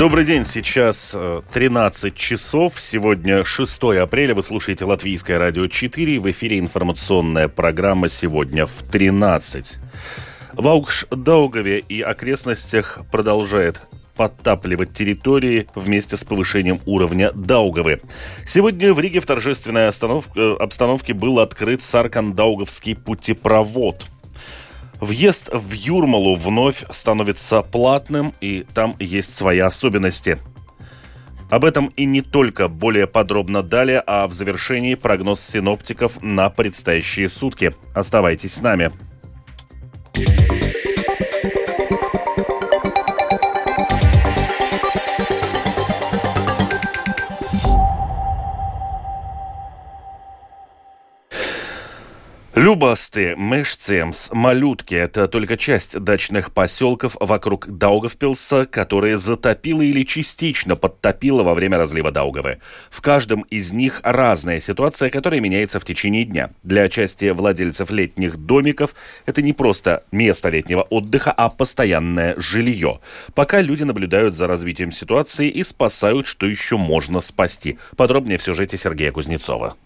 Добрый день, сейчас 13 э, часов, сегодня 6 апреля, вы слушаете Латвийское радио 4, в эфире информационная программа «Сегодня в 13». В Аукш-Даугаве и окрестностях продолжает подтапливать территории вместе с повышением уровня Даугавы. Сегодня в Риге в торжественной э, обстановке был открыт Саркан-Даугавский путепровод – Въезд в Юрмалу вновь становится платным, и там есть свои особенности. Об этом и не только более подробно далее, а в завершении прогноз синоптиков на предстоящие сутки. Оставайтесь с нами. Любасты, Мешцемс, Малютки – это только часть дачных поселков вокруг Даугавпилса, которые затопило или частично подтопило во время разлива Даугавы. В каждом из них разная ситуация, которая меняется в течение дня. Для части владельцев летних домиков это не просто место летнего отдыха, а постоянное жилье. Пока люди наблюдают за развитием ситуации и спасают, что еще можно спасти. Подробнее в сюжете Сергея Кузнецова.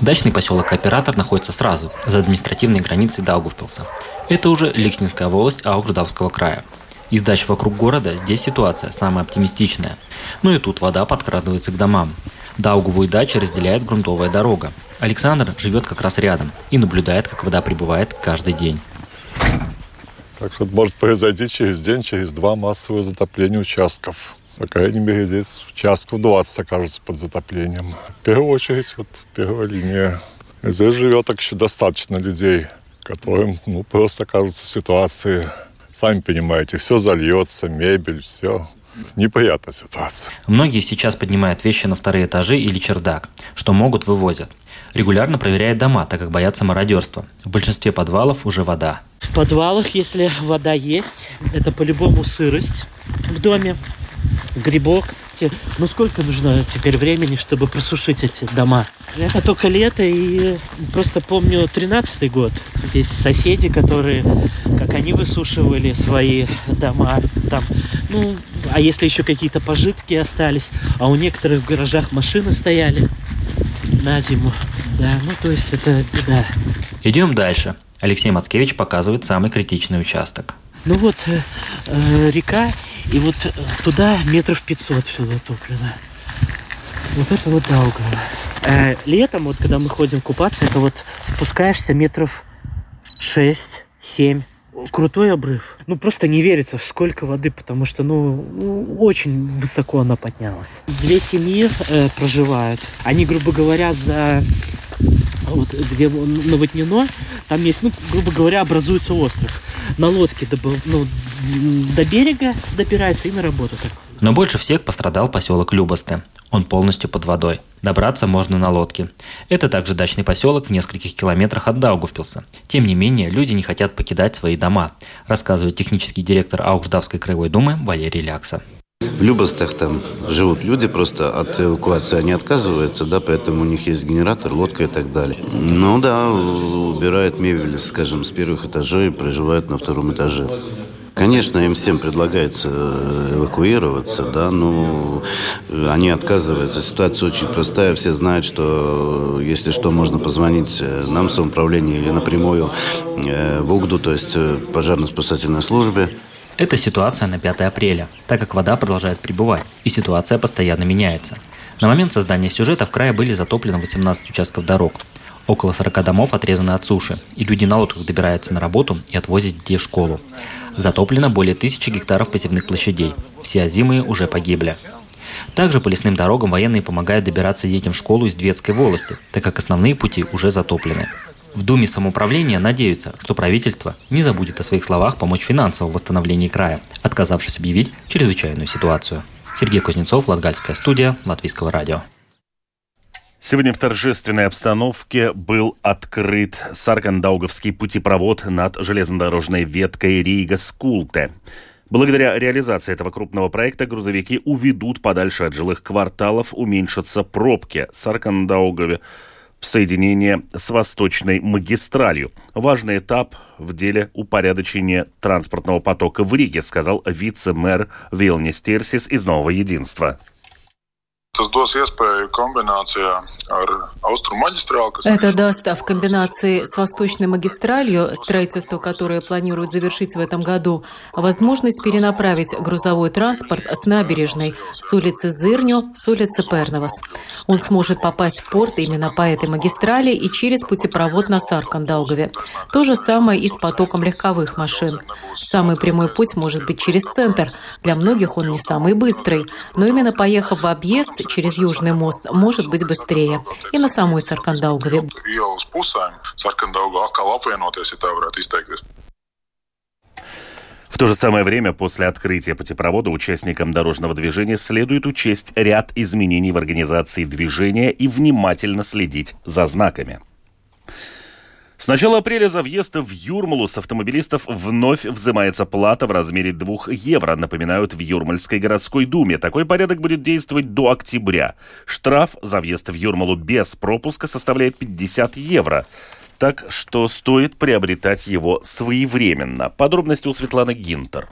Дачный поселок Кооператор находится сразу, за административной границей Даугавпилса. Это уже Ликснинская волость Аугрдавского края. Из дач вокруг города здесь ситуация самая оптимистичная. Но ну и тут вода подкрадывается к домам. Даугаву и дачи разделяет грунтовая дорога. Александр живет как раз рядом и наблюдает, как вода прибывает каждый день. Так что может произойти через день, через два массовое затопление участков. По крайней мере, здесь участков 20 окажется под затоплением. В первую очередь, вот первая линия. Здесь живет так еще достаточно людей, которым ну, просто окажутся в ситуации, сами понимаете, все зальется, мебель, все. Неприятная ситуация. Многие сейчас поднимают вещи на вторые этажи или чердак, что могут вывозят. Регулярно проверяют дома, так как боятся мародерства. В большинстве подвалов уже вода. В подвалах, если вода есть, это по-любому сырость в доме грибок. Ну сколько нужно теперь времени, чтобы просушить эти дома? Это только лето, и просто помню 13 год. Здесь соседи, которые, как они высушивали свои дома. Там, ну, а если еще какие-то пожитки остались, а у некоторых в гаражах машины стояли на зиму. Да, ну то есть это беда. Идем дальше. Алексей Мацкевич показывает самый критичный участок. Ну вот э, э, река, и вот э, туда метров 500 все затоплено. Вот это вот Даугава. Э, летом, вот когда мы ходим купаться, это вот спускаешься метров 6-7 крутой обрыв. Ну, просто не верится, сколько воды, потому что, ну, ну очень высоко она поднялась. Две семьи э, проживают. Они, грубо говоря, за вот где наводнено, там есть, ну, грубо говоря, образуется остров. На лодке до, ну, до берега добирается и на работу. Так. Но больше всех пострадал поселок Любосты. Он полностью под водой. Добраться можно на лодке. Это также дачный поселок в нескольких километрах от Даугавпилса. Тем не менее, люди не хотят покидать свои дома, рассказывает технический директор Аугждавской краевой думы Валерий Лякса. В Любостях там живут люди, просто от эвакуации они отказываются, да, поэтому у них есть генератор, лодка и так далее. Ну да, убирают мебель, скажем, с первых этажей, проживают на втором этаже. Конечно, им всем предлагается э, эвакуироваться, да, но они отказываются. Ситуация очень простая. Все знают, что если что, можно позвонить э, нам в самоуправление или напрямую э, в УГДУ, то есть пожарно-спасательной службе. Это ситуация на 5 апреля, так как вода продолжает прибывать, и ситуация постоянно меняется. На момент создания сюжета в крае были затоплены 18 участков дорог. Около 40 домов отрезаны от суши, и люди на лодках добираются на работу и отвозят детей в школу. Затоплено более тысячи гектаров посевных площадей. Все озимые уже погибли. Также по лесным дорогам военные помогают добираться детям в школу из Двиетской волости, так как основные пути уже затоплены. В Думе самоуправления надеются, что правительство не забудет о своих словах помочь финансово в восстановлении края, отказавшись объявить чрезвычайную ситуацию. Сергей Кузнецов, Латгальская студия, Латвийского радио. Сегодня в торжественной обстановке был открыт Саркандауговский путепровод над железнодорожной веткой Рига-Скулте. Благодаря реализации этого крупного проекта грузовики уведут подальше от жилых кварталов, уменьшатся пробки. Саркандаугове соединение с Восточной магистралью. Важный этап в деле упорядочения транспортного потока в Риге, сказал вице-мэр Вилнис Терсис из «Нового единства». Tas dos iespēju kombinācijā ar austrumu магистраль. Это даст в комбинации с восточной магистралью, строительство которое планируют завершить в этом году, возможность перенаправить грузовой транспорт с набережной с улицы Зырню с улицы Перновас. Он сможет попасть в порт именно по этой магистрали и через путепровод на Саркандаугаве. То же самое и с потоком легковых машин. Самый прямой путь может быть через центр. Для многих он не самый быстрый, но именно поехав в объезд через Южный мост может быть быстрее. И на самой Саркандаугаве. В то же самое время после открытия путепровода участникам дорожного движения следует учесть ряд изменений в организации движения и внимательно следить за знаками. С начала апреля за въезд в Юрмалу с автомобилистов вновь взимается плата в размере 2 евро, напоминают в Юрмальской городской думе. Такой порядок будет действовать до октября. Штраф за въезд в Юрмалу без пропуска составляет 50 евро. Так что стоит приобретать его своевременно. Подробности у Светланы Гинтер.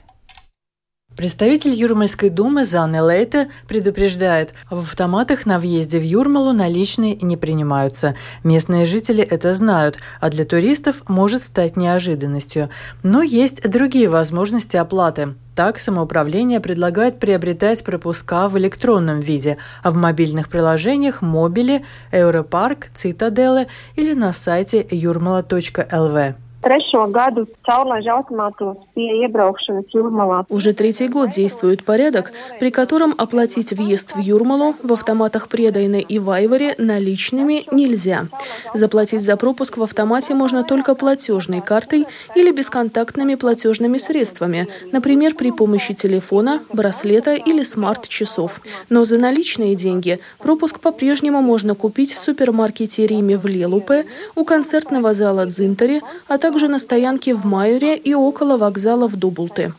Представитель Юрмальской думы Занны Лейте предупреждает, в автоматах на въезде в Юрмалу наличные не принимаются. Местные жители это знают, а для туристов может стать неожиданностью. Но есть другие возможности оплаты. Так, самоуправление предлагает приобретать пропуска в электронном виде, а в мобильных приложениях Мобили, Европарк, Цитаделы или на сайте jurmala.lv. Trešo gadu caurlaižu автоматos pie iebraukšanas Юрмала. Уже третий год действует порядок, при котором оплатить въезд в Юрмалу в автоматах Предайны и Вайваре наличными нельзя. Заплатить за пропуск в автомате можно только платежной картой или бесконтактными платежными средствами, например, при помощи телефона, браслета или смарт-часов. Но за наличные деньги пропуск по-прежнему можно купить в супермаркете Риме в Лелупе, у концертного зала Дзинтари, а также также на стоянке в Майоре и около вокзала в Дубулте.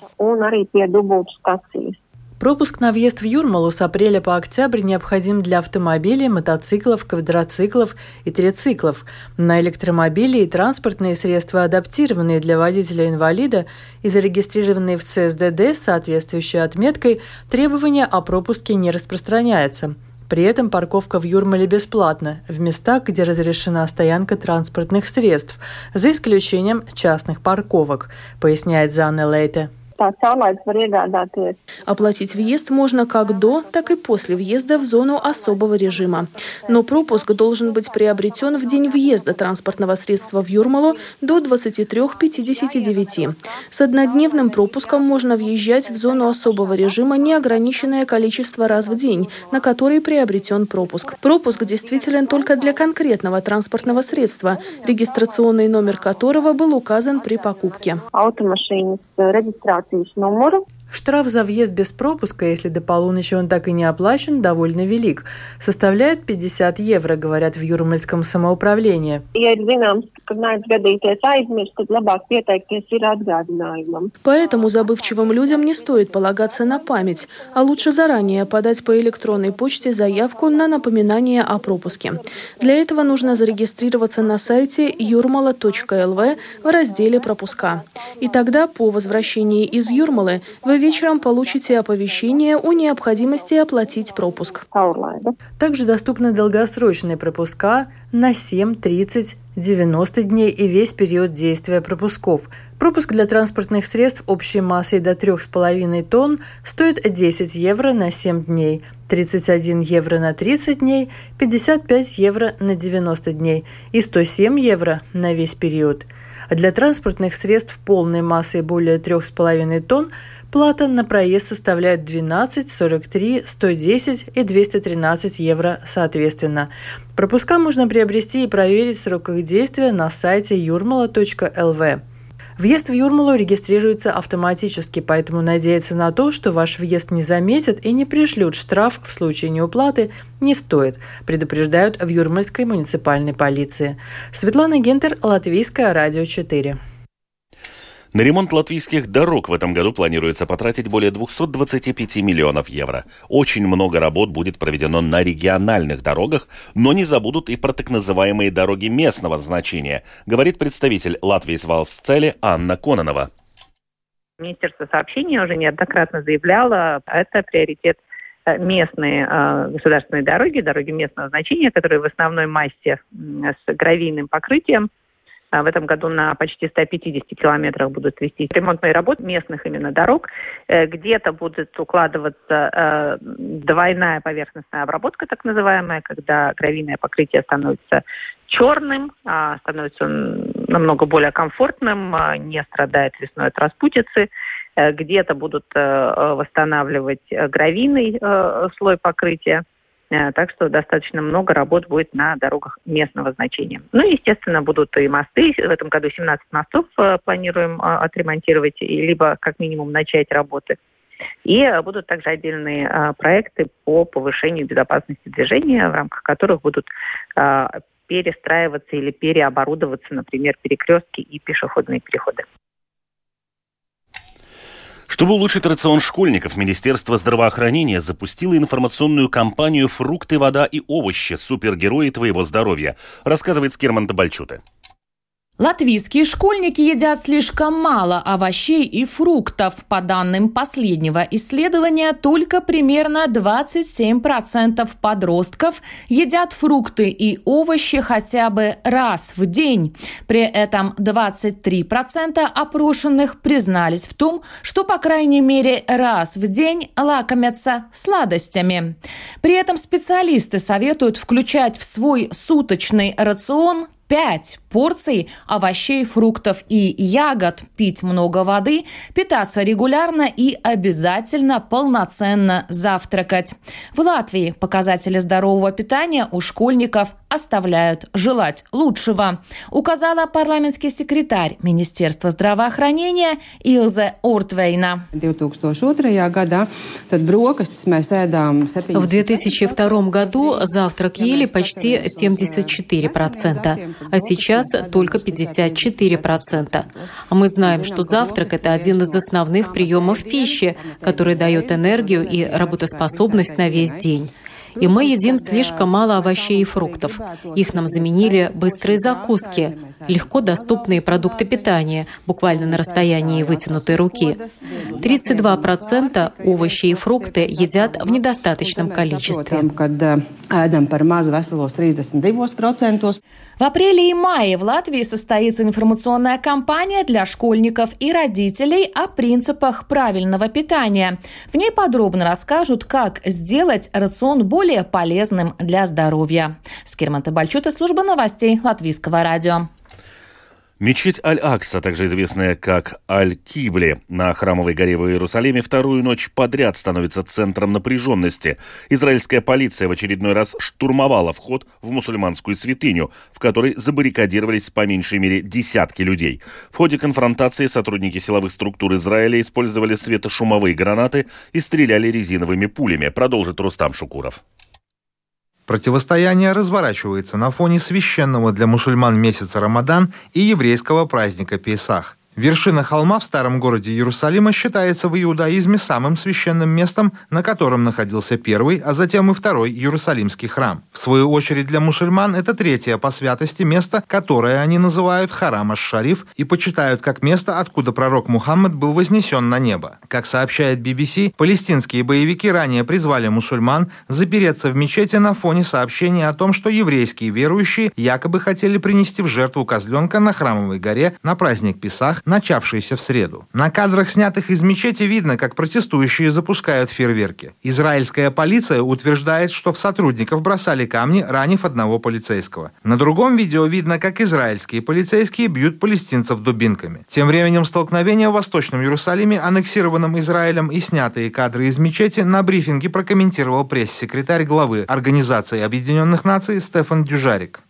Пропуск на въезд в Юрмалу с апреля по октябрь необходим для автомобилей, мотоциклов, квадроциклов и трициклов. На электромобили и транспортные средства, адаптированные для водителя-инвалида и зарегистрированные в ЦСДД с соответствующей отметкой, требования о пропуске не распространяется. При этом парковка в Юрмале бесплатна, в местах, где разрешена стоянка транспортных средств, за исключением частных парковок, поясняет Занна Лейте tā caurlaids var iegādāties. Оплатить въезд можно как до, так и после въезда в зону особого режима. Но пропуск должен быть приобретен в день въезда транспортного средства в Юрмалу до 23.59. С однодневным пропуском можно въезжать в зону особого режима неограниченное количество раз в день, на который приобретен пропуск. Пропуск действителен только для конкретного транспортного средства, регистрационный номер которого был указан при покупке. Automašīnas reģistrācijas numuru. Штраф за въезд без пропуска, если до полуночи он так и не оплачен, довольно велик. Составляет 50 евро, говорят в Юрмальском самоуправлении. Поэтому забывчивым людям не стоит полагаться на память, а лучше заранее подать по электронной почте заявку на напоминание о пропуске. Для этого нужно зарегистрироваться на сайте юрмала.лв в разделе «Пропуска». И тогда по возвращении из Юрмалы вы вечером получите оповещение о необходимости оплатить пропуск. Также доступны долгосрочные пропуска на 7, 30, 90 дней и весь период действия пропусков. Пропуск для транспортных средств общей массой до 3,5 тонн стоит 10 евро на 7 дней, 31 евро на 30 дней, 55 евро на 90 дней и 107 евро на весь период. А для транспортных средств полной массой более 3,5 тонн Плата на проезд составляет 12, 43, 110 и 213 евро соответственно. Пропуска можно приобрести и проверить срок их действия на сайте юрмала.лв. Въезд в Юрмалу регистрируется автоматически, поэтому надеяться на то, что ваш въезд не заметят и не пришлют штраф в случае неуплаты, не стоит, предупреждают в Юрмальской муниципальной полиции. Светлана Гентер, Латвийское радио 4. На ремонт латвийских дорог в этом году планируется потратить более 225 миллионов евро. Очень много работ будет проведено на региональных дорогах, но не забудут и про так называемые дороги местного значения, говорит представитель Латвии Свалсцели Анна Кононова. Министерство сообщения уже неоднократно заявляло, это приоритет э, местные э, государственные дороги, дороги местного значения, которые в основной массе с гравийным покрытием – в этом году на почти 150 километрах будут вести ремонтные работы местных именно дорог. Э, где-то будет укладываться э, двойная поверхностная обработка, так называемая, когда гравийное покрытие становится черным, а становится намного более комфортным, а не страдает весной от распутицы. Э, где-то будут восстанавливать гравийный слой покрытия. Э, так что достаточно много работ будет на дорогах местного значения. Ну, естественно, будут и мосты. В этом году 17 мостов э, планируем э, отремонтировать, либо как минимум начать работы. И будут также отдельные проекты по повышению безопасности движения, в рамках которых будут перестраиваться или переоборудоваться, например, перекрестки и пешеходные переходы. Чтобы улучшить рацион школьников, Министерство здравоохранения запустило информационную кампанию «Фрукты, вода и овощи. Супергерои твоего здоровья», рассказывает Скерман Табальчуте. Латвийские школьники едят слишком мало овощей и фруктов. По данным последнего исследования, только примерно 27% подростков едят фрукты и овощи хотя бы раз в день. При этом 23% опрошенных признались в том, что по крайней мере раз в день лакомятся сладостями. При этом специалисты советуют включать в свой суточный рацион 5 порций овощей, фруктов и ягод, пить много воды, питаться регулярно и обязательно полноценно завтракать. В Латвии показатели здорового питания у школьников оставляют желать лучшего, указала парламентский секретарь Министерства здравоохранения Илзе Ортвейна. В 2002 году завтрак ели почти 74%, а сейчас только 54%. А мы знаем, что завтрак – это один из основных приемов пищи, который дает энергию и работоспособность на весь день. И мы едим слишком мало овощей и фруктов. Их нам заменили быстрые закуски, легко доступные продукты питания, буквально на расстоянии вытянутой руки. 32% овощи и фрукты едят в недостаточном количестве. В апреле и мае в Латвии состоится информационная кампания для школьников и родителей о принципах правильного питания. В ней подробно расскажут, как сделать рацион более полезным для здоровья. Скирман Бальчута, служба новостей Латвийского радио. Мечеть Аль-Акса, также известная как Аль-Кибли, на Храмовой горе в Иерусалиме вторую ночь подряд становится центром напряженности. Израильская полиция в очередной раз штурмовала вход в мусульманскую святыню, в которой забаррикадировались по меньшей мере десятки людей. В ходе конфронтации сотрудники силовых структур Израиля использовали светошумовые гранаты и стреляли резиновыми пулями, продолжит Рустам Шукуров. Противостояние разворачивается на фоне священного для мусульман месяца Рамадан и еврейского праздника Песах. Вершина холма в старом городе Иерусалима считается в иудаизме самым священным местом, на котором находился первый, а затем и второй Иерусалимский храм. В свою очередь для мусульман это третье по святости место, которое они называют Харам аш-Шариф и почитают как место, откуда пророк Мухаммад был вознесен на небо. Как сообщает BBC, палестинские боевики ранее призвали мусульман запереться в мечети на фоне сообщения о том, что еврейские верующие якобы хотели принести в жертву козленка на Храмовой горе на праздник Песах начавшейся в среду. На кадрах, снятых из мечети, видно, как протестующие запускают фейерверки. Израильская полиция утверждает, что в сотрудников бросали камни, ранив одного полицейского. На другом видео видно, как израильские полицейские бьют палестинцев дубинками. Тем временем столкновение в Восточном Иерусалиме, аннексированном Израилем, и снятые кадры из мечети на брифинге прокомментировал пресс-секретарь главы Организации Объединенных Наций Стефан Дюжарик.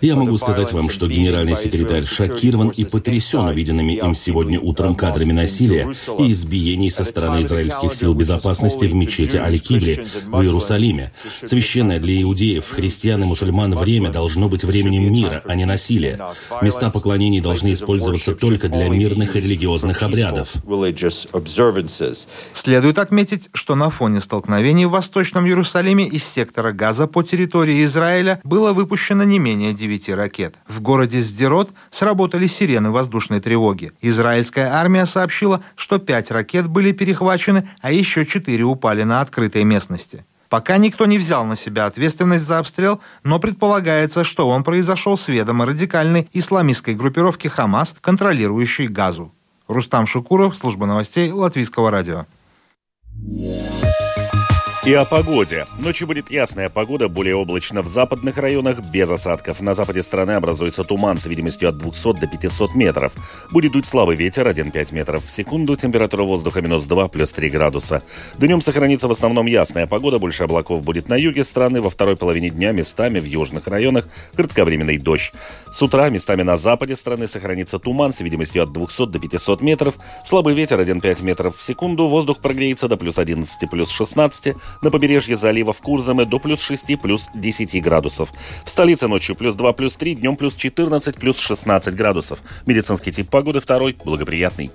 Я могу сказать вам, что генеральный секретарь шокирован и потрясен увиденными им сегодня утром кадрами насилия и избиений со стороны израильских сил безопасности в мечети Аль-Кибри в Иерусалиме. Священное для иудеев, христиан и мусульман время должно быть временем мира, а не насилия. Места поклонений должны использоваться только для мирных и религиозных обрядов. Следует отметить, что на фоне столкновений в Восточном Иерусалиме из сектора Газа по территории Израиля было выпущено не менее девяти ракет. В городе Сдерот сработали сирены воздушной тревоги. Израильская армия сообщила, что пять ракет были перехвачены, а еще четыре упали на открытой местности. Пока никто не взял на себя ответственность за обстрел, но предполагается, что он произошел с ведома радикальной исламистской группировки «Хамас», контролирующей Газу. Рустам Шукуров, служба новостей Латвийского радио. И о погоде. Ночью будет ясная погода, более облачно в западных районах, без осадков. На западе страны образуется туман с видимостью от 200 до 500 метров. Будет дуть слабый ветер 1,5 метров в секунду, температура воздуха минус 2, плюс 3 градуса. Днем сохранится в основном ясная погода, больше облаков будет на юге страны, во второй половине дня местами в южных районах кратковременный дождь. С утра местами на западе страны сохранится туман с видимостью от 200 до 500 метров, слабый ветер 1,5 метров в секунду, воздух прогреется до плюс 11, плюс 16, на побережье залива в Курзаме до плюс 6, плюс 10 градусов. В столице ночью плюс 2, плюс 3, днем плюс 14, плюс 16 градусов. Медицинский тип погоды второй, благоприятный.